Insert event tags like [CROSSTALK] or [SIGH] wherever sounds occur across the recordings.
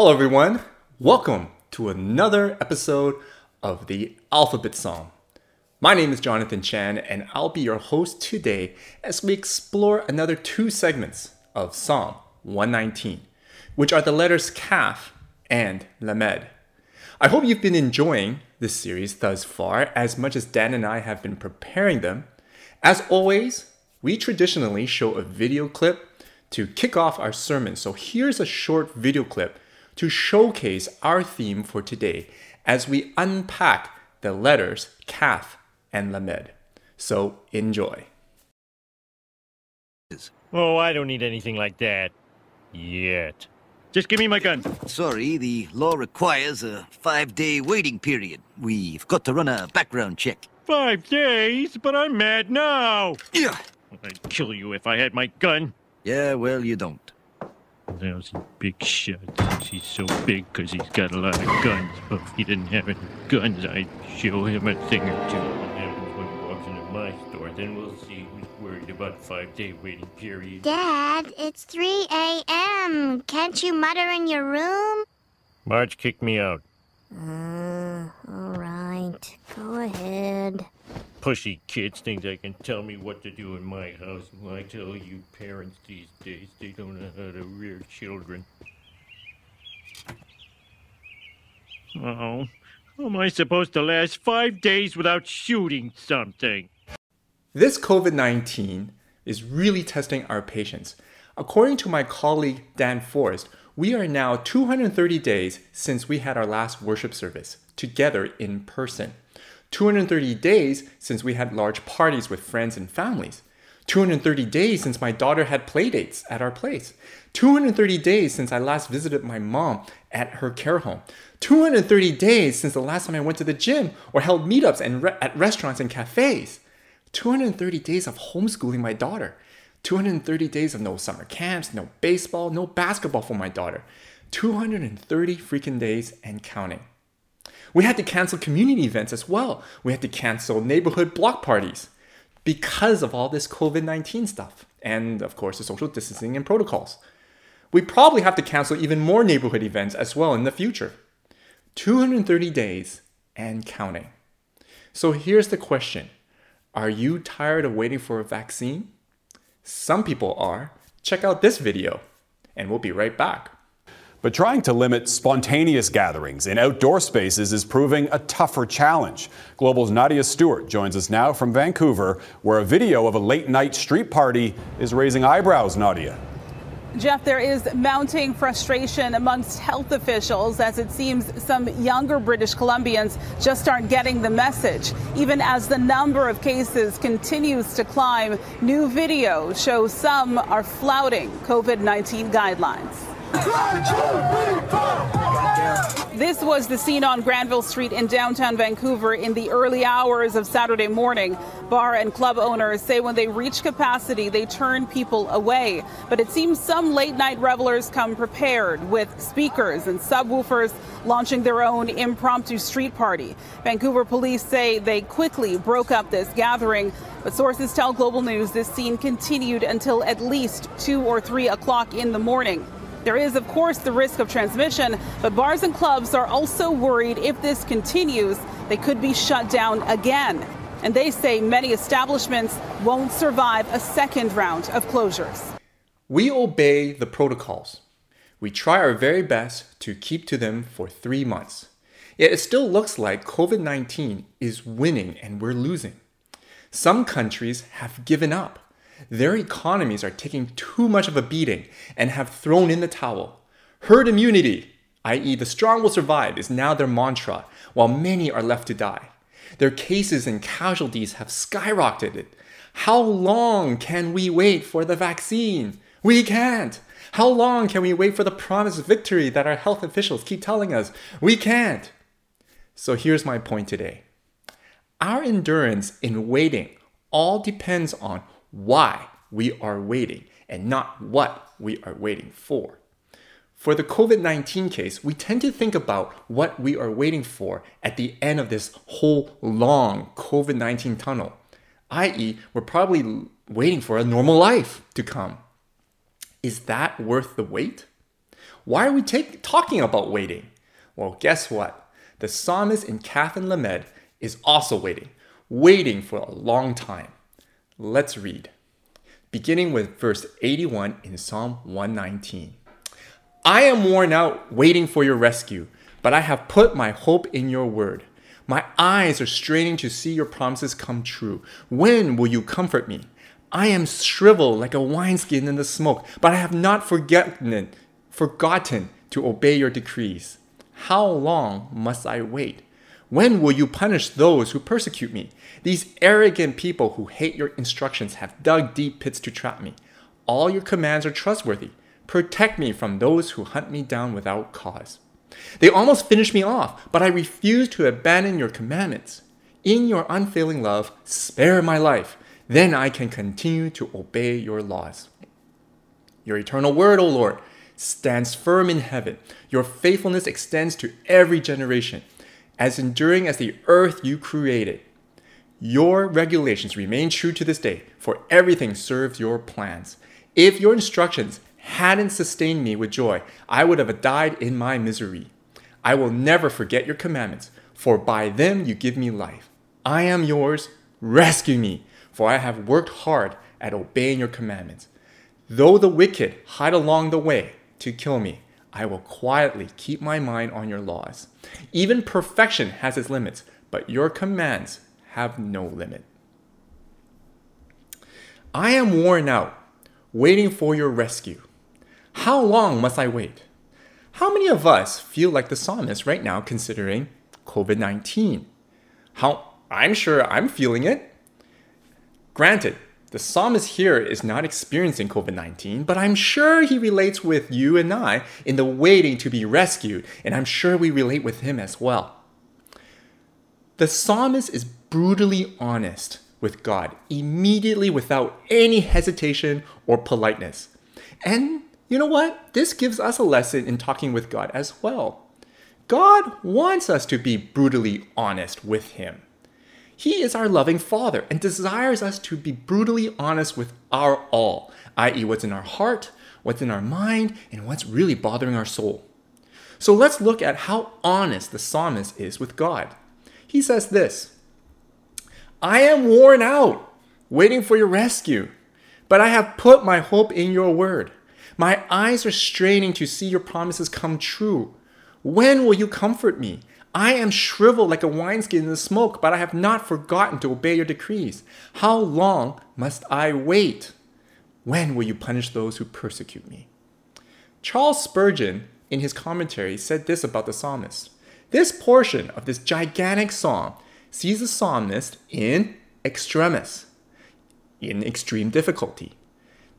Hello, everyone. Welcome to another episode of the Alphabet Song. My name is Jonathan Chan, and I'll be your host today as we explore another two segments of Psalm 119, which are the letters Kaf and Lamed. I hope you've been enjoying this series thus far as much as Dan and I have been preparing them. As always, we traditionally show a video clip to kick off our sermon. So here's a short video clip to showcase our theme for today as we unpack the letters Kaf and Lamed. So enjoy. Oh, I don't need anything like that. Yet. Just give me my gun. Sorry, the law requires a five-day waiting period. We've got to run a background check. Five days, but I'm mad now. Yeah. I'd kill you if I had my gun. Yeah, well, you don't. There's a big shot. He's so big because he's got a lot of guns. But if he didn't have any guns, I'd show him a thing or two. What happens when he walks into my store? Then we'll see who's worried about a five-day waiting period. Dad, it's 3 a.m. Can't you mutter in your room? Marge kicked me out. Uh, all right. Go ahead. Pushy kids think they can tell me what to do in my house. Well, I tell you, parents these days, they don't know how to rear children. Oh, how am I supposed to last five days without shooting something? This COVID 19 is really testing our patience. According to my colleague Dan Forrest, we are now 230 days since we had our last worship service together in person. 230 days since we had large parties with friends and families. 230 days since my daughter had playdates at our place. 230 days since I last visited my mom at her care home. 230 days since the last time I went to the gym or held meetups and re- at restaurants and cafes. 230 days of homeschooling my daughter. 230 days of no summer camps, no baseball, no basketball for my daughter. 230 freaking days and counting. We had to cancel community events as well. We had to cancel neighborhood block parties because of all this COVID 19 stuff. And of course, the social distancing and protocols. We probably have to cancel even more neighborhood events as well in the future. 230 days and counting. So here's the question Are you tired of waiting for a vaccine? Some people are. Check out this video, and we'll be right back. But trying to limit spontaneous gatherings in outdoor spaces is proving a tougher challenge. Global's Nadia Stewart joins us now from Vancouver, where a video of a late night street party is raising eyebrows, Nadia. Jeff, there is mounting frustration amongst health officials as it seems some younger British Columbians just aren't getting the message. Even as the number of cases continues to climb, new video shows some are flouting COVID 19 guidelines. This was the scene on Granville Street in downtown Vancouver in the early hours of Saturday morning. Bar and club owners say when they reach capacity, they turn people away. But it seems some late night revelers come prepared with speakers and subwoofers launching their own impromptu street party. Vancouver police say they quickly broke up this gathering, but sources tell Global News this scene continued until at least 2 or 3 o'clock in the morning. There is, of course, the risk of transmission, but bars and clubs are also worried if this continues, they could be shut down again. And they say many establishments won't survive a second round of closures. We obey the protocols. We try our very best to keep to them for three months. Yet it still looks like COVID 19 is winning and we're losing. Some countries have given up. Their economies are taking too much of a beating and have thrown in the towel. Herd immunity, i.e., the strong will survive, is now their mantra, while many are left to die. Their cases and casualties have skyrocketed. How long can we wait for the vaccine? We can't. How long can we wait for the promised victory that our health officials keep telling us? We can't. So here's my point today. Our endurance in waiting all depends on why we are waiting and not what we are waiting for. For the COVID 19 case, we tend to think about what we are waiting for at the end of this whole long COVID 19 tunnel, i.e., we're probably waiting for a normal life to come. Is that worth the wait? Why are we take, talking about waiting? Well, guess what? The psalmist in Kaf and Lamed is also waiting, waiting for a long time. Let's read. Beginning with verse 81 in Psalm 119. I am worn out waiting for your rescue, but I have put my hope in your word. My eyes are straining to see your promises come true. When will you comfort me? I am shriveled like a wineskin in the smoke, but I have not forgotten forgotten to obey your decrees. How long must I wait? When will you punish those who persecute me? These arrogant people who hate your instructions have dug deep pits to trap me. All your commands are trustworthy. Protect me from those who hunt me down without cause. They almost finished me off, but I refuse to abandon your commandments. In your unfailing love, spare my life. Then I can continue to obey your laws. Your eternal word, O Lord, stands firm in heaven. Your faithfulness extends to every generation, as enduring as the earth you created. Your regulations remain true to this day, for everything serves your plans. If your instructions hadn't sustained me with joy, I would have died in my misery. I will never forget your commandments, for by them you give me life. I am yours, rescue me, for I have worked hard at obeying your commandments. Though the wicked hide along the way, to kill me, I will quietly keep my mind on your laws. Even perfection has its limits, but your commands have no limit. I am worn out, waiting for your rescue. How long must I wait? How many of us feel like the psalmist right now considering COVID 19? How I'm sure I'm feeling it. Granted, the psalmist here is not experiencing COVID 19, but I'm sure he relates with you and I in the waiting to be rescued, and I'm sure we relate with him as well. The psalmist is brutally honest with God immediately without any hesitation or politeness. And you know what? This gives us a lesson in talking with God as well. God wants us to be brutally honest with Him. He is our loving Father and desires us to be brutally honest with our all, i.e., what's in our heart, what's in our mind, and what's really bothering our soul. So let's look at how honest the psalmist is with God. He says this I am worn out, waiting for your rescue, but I have put my hope in your word. My eyes are straining to see your promises come true. When will you comfort me? I am shriveled like a wineskin in the smoke, but I have not forgotten to obey your decrees. How long must I wait? When will you punish those who persecute me? Charles Spurgeon, in his commentary, said this about the psalmist. This portion of this gigantic psalm sees the psalmist in extremis, in extreme difficulty.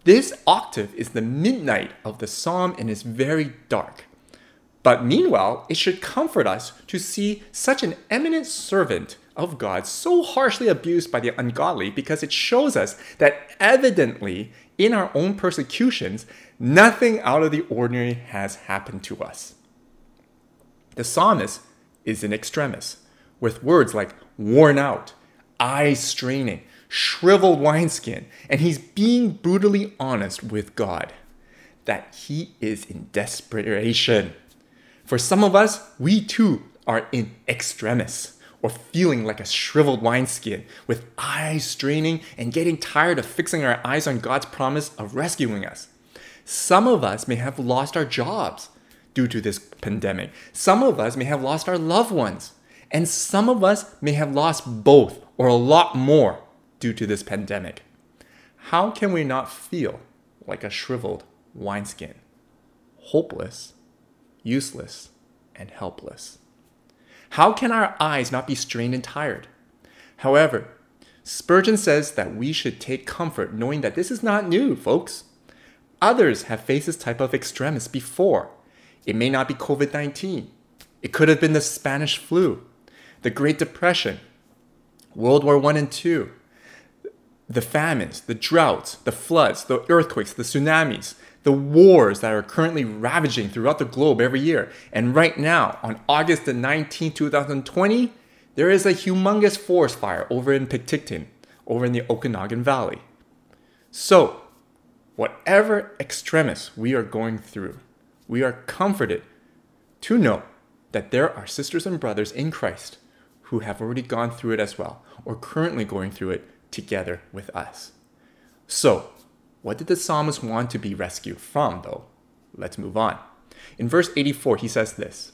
This octave is the midnight of the psalm and is very dark. But meanwhile, it should comfort us to see such an eminent servant of God so harshly abused by the ungodly because it shows us that evidently in our own persecutions, nothing out of the ordinary has happened to us. The psalmist is in extremis, with words like worn out, eyes straining, shriveled wineskin, and he's being brutally honest with God that he is in desperation. For some of us, we too are in extremis, or feeling like a shriveled wineskin, with eyes straining and getting tired of fixing our eyes on God's promise of rescuing us. Some of us may have lost our jobs due to this pandemic. Some of us may have lost our loved ones. And some of us may have lost both or a lot more due to this pandemic. How can we not feel like a shriveled wineskin? Hopeless useless, and helpless. How can our eyes not be strained and tired? However, Spurgeon says that we should take comfort knowing that this is not new, folks. Others have faced this type of extremis before. It may not be COVID 19, it could have been the Spanish flu, the Great Depression, World War I and II, the famines, the droughts, the floods, the earthquakes, the tsunamis, the wars that are currently ravaging throughout the globe every year. And right now, on August the 19th, 2020, there is a humongous forest fire over in Penticton, over in the Okanagan Valley. So, whatever extremis we are going through, we are comforted to know that there are sisters and brothers in Christ who have already gone through it as well, or currently going through it together with us. So, what did the psalmist want to be rescued from, though? Let's move on. In verse 84, he says this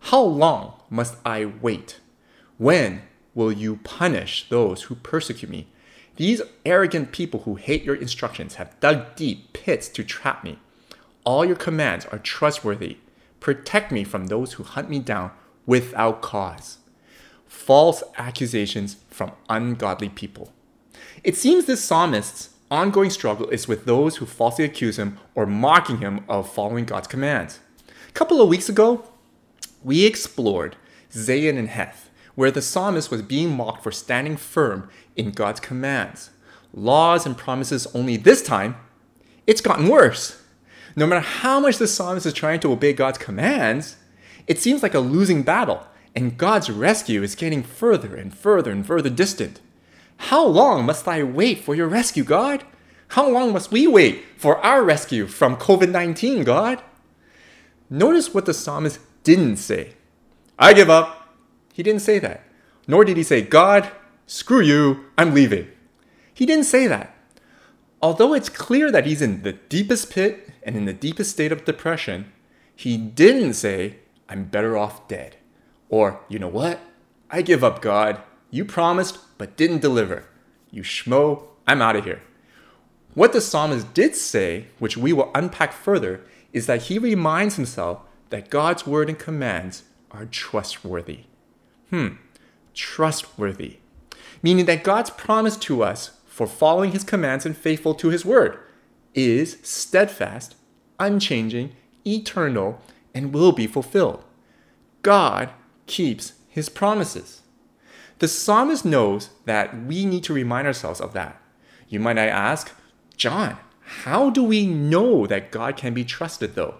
How long must I wait? When will you punish those who persecute me? These arrogant people who hate your instructions have dug deep pits to trap me. All your commands are trustworthy. Protect me from those who hunt me down without cause. False accusations from ungodly people. It seems this psalmist's ongoing struggle is with those who falsely accuse him or mocking him of following God's commands. A couple of weeks ago, we explored Zayin and Heth, where the psalmist was being mocked for standing firm in God's commands, laws, and promises, only this time, it's gotten worse. No matter how much the psalmist is trying to obey God's commands, it seems like a losing battle, and God's rescue is getting further and further and further distant. How long must I wait for your rescue, God? How long must we wait for our rescue from COVID 19, God? Notice what the psalmist didn't say. I give up. He didn't say that. Nor did he say, God, screw you, I'm leaving. He didn't say that. Although it's clear that he's in the deepest pit and in the deepest state of depression, he didn't say, I'm better off dead. Or, you know what? I give up, God. You promised, but didn't deliver. You schmo, I'm out of here. What the psalmist did say, which we will unpack further, is that he reminds himself that God's word and commands are trustworthy. Hmm, trustworthy. Meaning that God's promise to us for following his commands and faithful to his word is steadfast, unchanging, eternal, and will be fulfilled. God keeps his promises. The psalmist knows that we need to remind ourselves of that. You might ask, John, how do we know that God can be trusted though?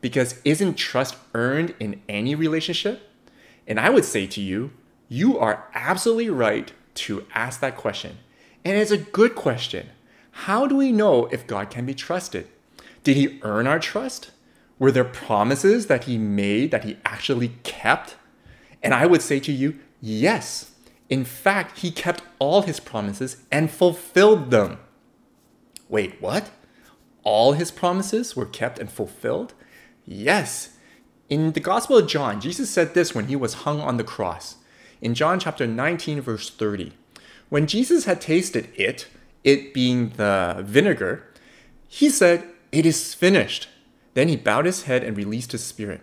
Because isn't trust earned in any relationship? And I would say to you, you are absolutely right to ask that question. And it's a good question. How do we know if God can be trusted? Did he earn our trust? Were there promises that he made that he actually kept? And I would say to you, Yes. In fact, he kept all his promises and fulfilled them. Wait, what? All his promises were kept and fulfilled? Yes. In the Gospel of John, Jesus said this when he was hung on the cross. In John chapter 19, verse 30, when Jesus had tasted it, it being the vinegar, he said, It is finished. Then he bowed his head and released his spirit.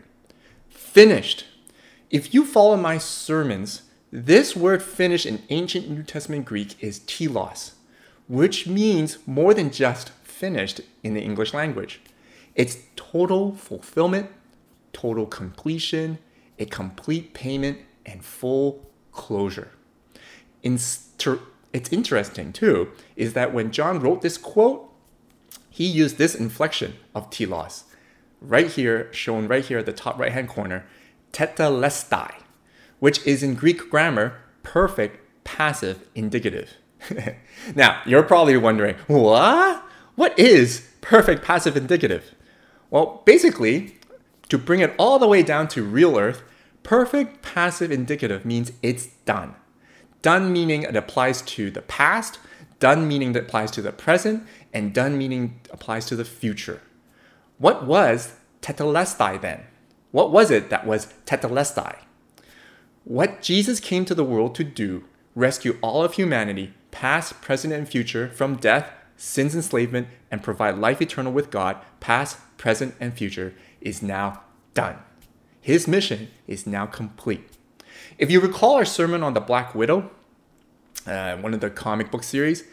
Finished. If you follow my sermons, this word finished in ancient New Testament Greek is telos, which means more than just finished in the English language. It's total fulfillment, total completion, a complete payment, and full closure. It's interesting too, is that when John wrote this quote, he used this inflection of telos, right here, shown right here at the top right hand corner, tetelestai which is in Greek grammar perfect passive indicative. [LAUGHS] now, you're probably wondering, what? What is perfect passive indicative? Well, basically, to bring it all the way down to real earth, perfect passive indicative means it's done. Done meaning it applies to the past, done meaning that applies to the present, and done meaning applies to the future. What was tetelestai then? What was it that was tetelestai? What Jesus came to the world to do, rescue all of humanity, past, present, and future, from death, sin's enslavement, and provide life eternal with God, past, present, and future, is now done. His mission is now complete. If you recall our sermon on the Black Widow, uh, one of the comic book series,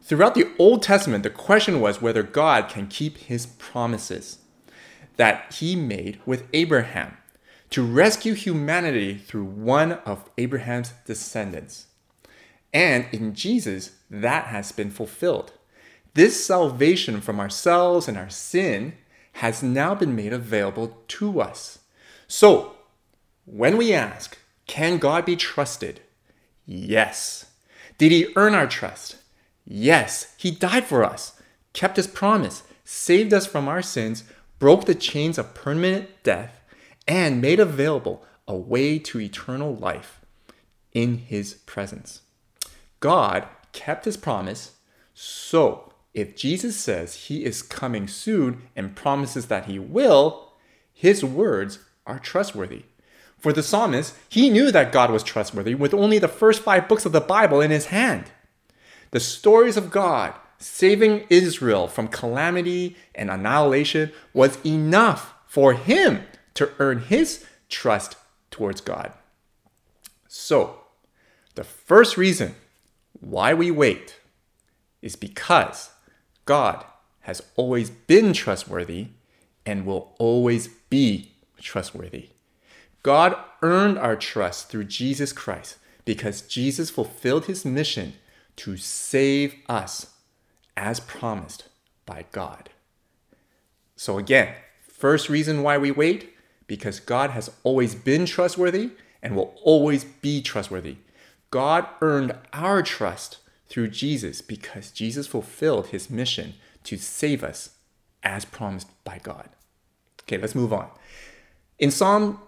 throughout the Old Testament, the question was whether God can keep his promises that he made with Abraham to rescue humanity through one of Abraham's descendants. And in Jesus, that has been fulfilled. This salvation from ourselves and our sin has now been made available to us. So, when we ask, can God be trusted? Yes. Did he earn our trust? Yes. He died for us, kept his promise, saved us from our sins, broke the chains of permanent death, and made available a way to eternal life in his presence. God kept his promise, so if Jesus says he is coming soon and promises that he will, his words are trustworthy. For the psalmist, he knew that God was trustworthy with only the first five books of the Bible in his hand. The stories of God saving Israel from calamity and annihilation was enough for him to earn his trust towards God. So, the first reason why we wait is because God has always been trustworthy and will always be trustworthy. God earned our trust through Jesus Christ because Jesus fulfilled his mission to save us as promised by God. So, again, first reason why we wait because God has always been trustworthy and will always be trustworthy. God earned our trust through Jesus because Jesus fulfilled his mission to save us as promised by God. Okay, let's move on. In Psalm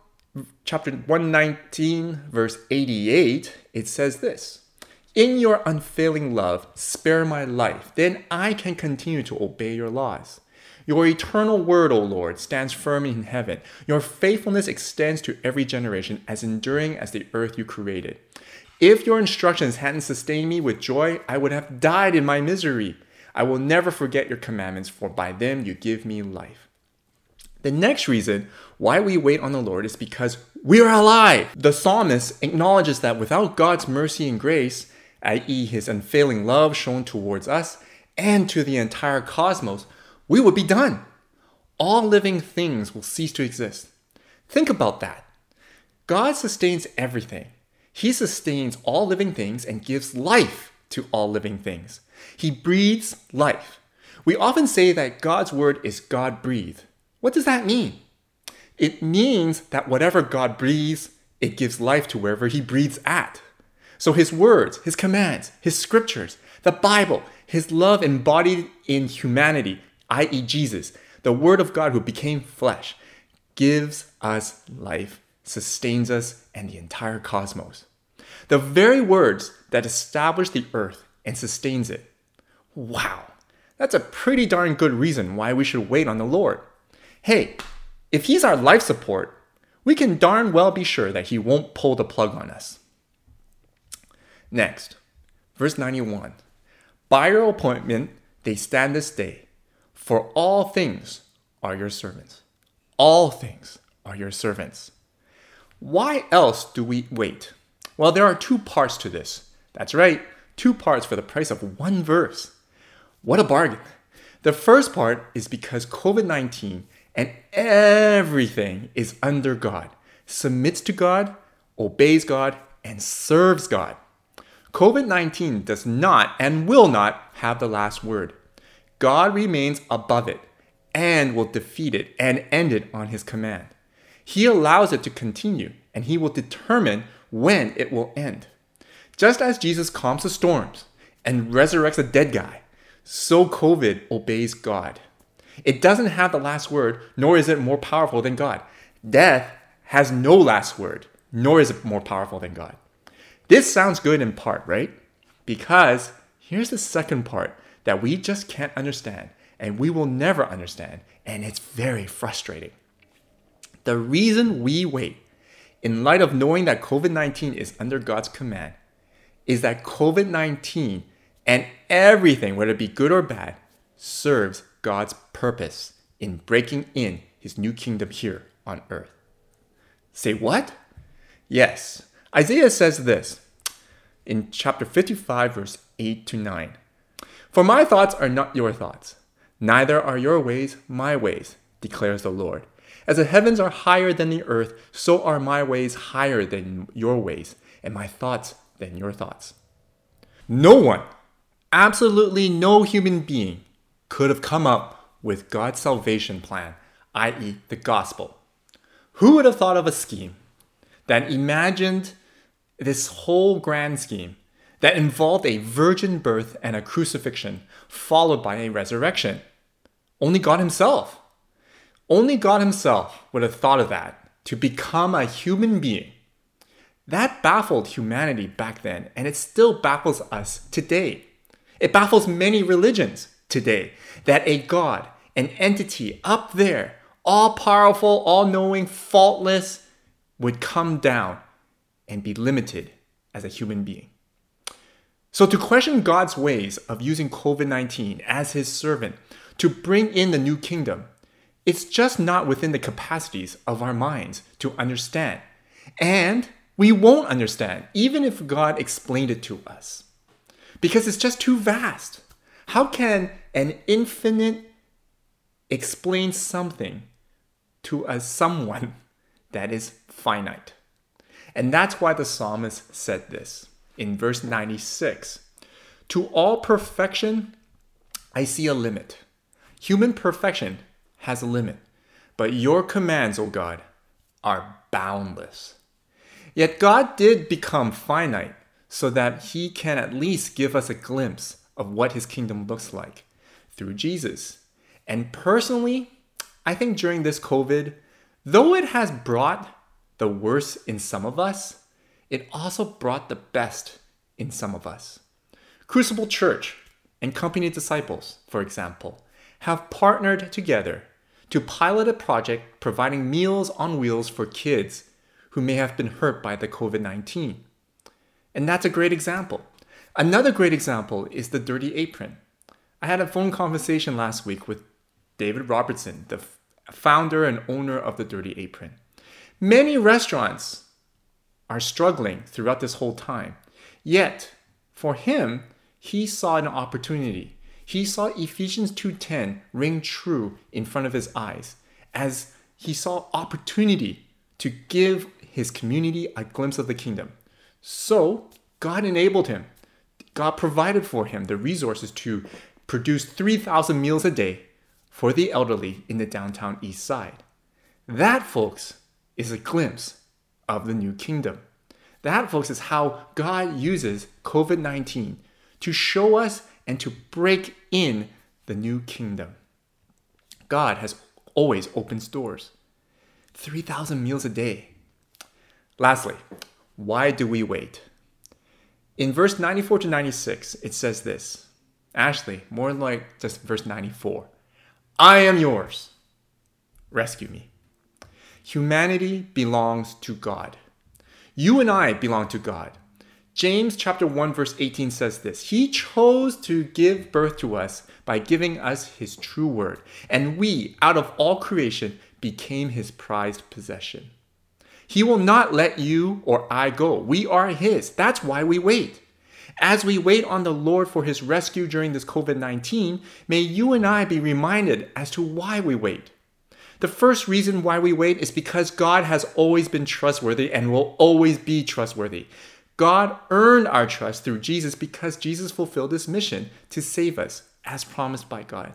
chapter 119, verse 88, it says this In your unfailing love, spare my life, then I can continue to obey your laws. Your eternal word, O Lord, stands firm in heaven. Your faithfulness extends to every generation, as enduring as the earth you created. If your instructions hadn't sustained me with joy, I would have died in my misery. I will never forget your commandments, for by them you give me life. The next reason why we wait on the Lord is because we are alive. The psalmist acknowledges that without God's mercy and grace, i.e., his unfailing love shown towards us and to the entire cosmos, we would be done. All living things will cease to exist. Think about that. God sustains everything. He sustains all living things and gives life to all living things. He breathes life. We often say that God's word is God breathed. What does that mean? It means that whatever God breathes, it gives life to wherever He breathes at. So His words, His commands, His scriptures, the Bible, His love embodied in humanity, i.e., Jesus, the Word of God who became flesh, gives us life, sustains us, and the entire cosmos. The very words that establish the earth and sustains it. Wow, that's a pretty darn good reason why we should wait on the Lord hey, if he's our life support, we can darn well be sure that he won't pull the plug on us. Next, verse 91 By your appointment, they stand this day, for all things are your servants. All things are your servants. Why else do we wait? Well, there are two parts to this. That's right, two parts for the price of one verse. What a bargain! The first part is because COVID 19 and everything is under God, submits to God, obeys God, and serves God. COVID 19 does not and will not have the last word. God remains above it and will defeat it and end it on his command. He allows it to continue and he will determine when it will end. Just as Jesus calms the storms and resurrects a dead guy, so COVID obeys God. It doesn't have the last word, nor is it more powerful than God. Death has no last word, nor is it more powerful than God. This sounds good in part, right? Because here's the second part that we just can't understand, and we will never understand, and it's very frustrating. The reason we wait, in light of knowing that COVID 19 is under God's command, is that COVID 19 and everything, whether it be good or bad, serves God's purpose in breaking in his new kingdom here on earth. Say what? Yes, Isaiah says this in chapter 55, verse 8 to 9. For my thoughts are not your thoughts, neither are your ways my ways, declares the Lord. As the heavens are higher than the earth, so are my ways higher than your ways, and my thoughts than your thoughts. No one, absolutely no human being, could have come up with God's salvation plan, i.e., the gospel. Who would have thought of a scheme that imagined this whole grand scheme that involved a virgin birth and a crucifixion, followed by a resurrection? Only God Himself. Only God Himself would have thought of that to become a human being. That baffled humanity back then, and it still baffles us today. It baffles many religions today that a God, an entity up there, all powerful, all knowing, faultless, would come down and be limited as a human being. So, to question God's ways of using COVID 19 as his servant to bring in the new kingdom, it's just not within the capacities of our minds to understand. And we won't understand, even if God explained it to us, because it's just too vast. How can an infinite explain something to a someone [LAUGHS] that is finite? And that's why the psalmist said this in verse 96 To all perfection, I see a limit. Human perfection has a limit, but your commands, O God, are boundless. Yet God did become finite so that he can at least give us a glimpse of what his kingdom looks like through Jesus. And personally, I think during this COVID, though it has brought the worst in some of us, it also brought the best in some of us. Crucible Church and Company Disciples, for example, have partnered together to pilot a project providing meals on wheels for kids who may have been hurt by the COVID 19. And that's a great example. Another great example is the Dirty Apron. I had a phone conversation last week with David Robertson, the founder and owner of the Dirty Apron. Many restaurants are struggling throughout this whole time. Yet, for him, he saw an opportunity. He saw Ephesians 2:10 ring true in front of his eyes as he saw opportunity to give his community a glimpse of the kingdom. So, God enabled him. God provided for him the resources to produce 3,000 meals a day for the elderly in the downtown east side. That, folks, is a glimpse of the new kingdom. That, folks, is how God uses COVID 19 to show us and to break in the new kingdom. God has always opened doors 3,000 meals a day. Lastly, why do we wait? In verse 94 to 96, it says this. Ashley, more like just verse 94. I am yours. Rescue me. Humanity belongs to God. You and I belong to God. James chapter 1 verse 18 says this. He chose to give birth to us by giving us his true word, and we out of all creation became his prized possession. He will not let you or I go. We are his. That's why we wait. As we wait on the Lord for his rescue during this COVID 19, may you and I be reminded as to why we wait. The first reason why we wait is because God has always been trustworthy and will always be trustworthy. God earned our trust through Jesus because Jesus fulfilled his mission to save us, as promised by God.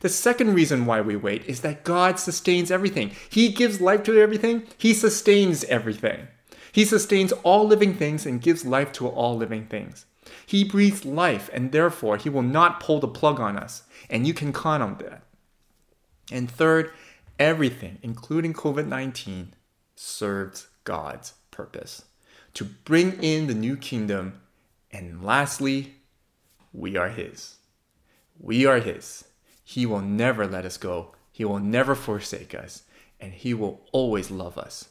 The second reason why we wait is that God sustains everything. He gives life to everything, He sustains everything. He sustains all living things and gives life to all living things. He breathes life, and therefore He will not pull the plug on us, and you can count on that. And third, everything, including COVID 19, serves God's purpose to bring in the new kingdom. And lastly, we are His. We are His. He will never let us go, He will never forsake us, and He will always love us.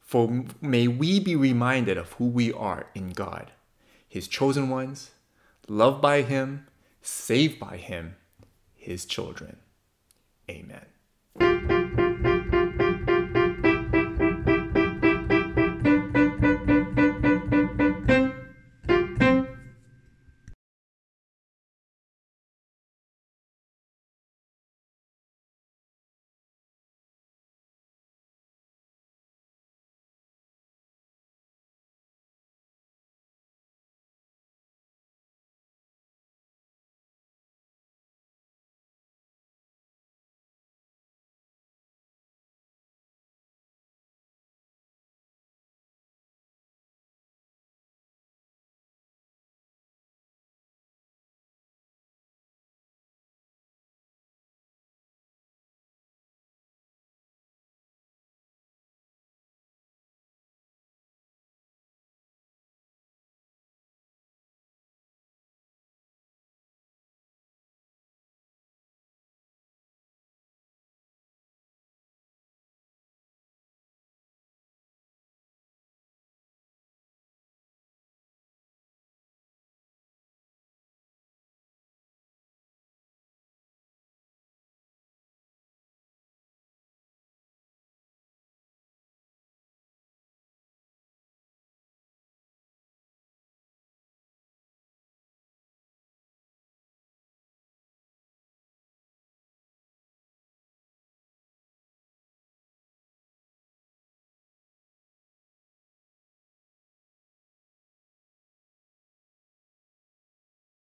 For may we be reminded of who we are in God, His chosen ones, loved by Him, saved by Him, His children. Amen.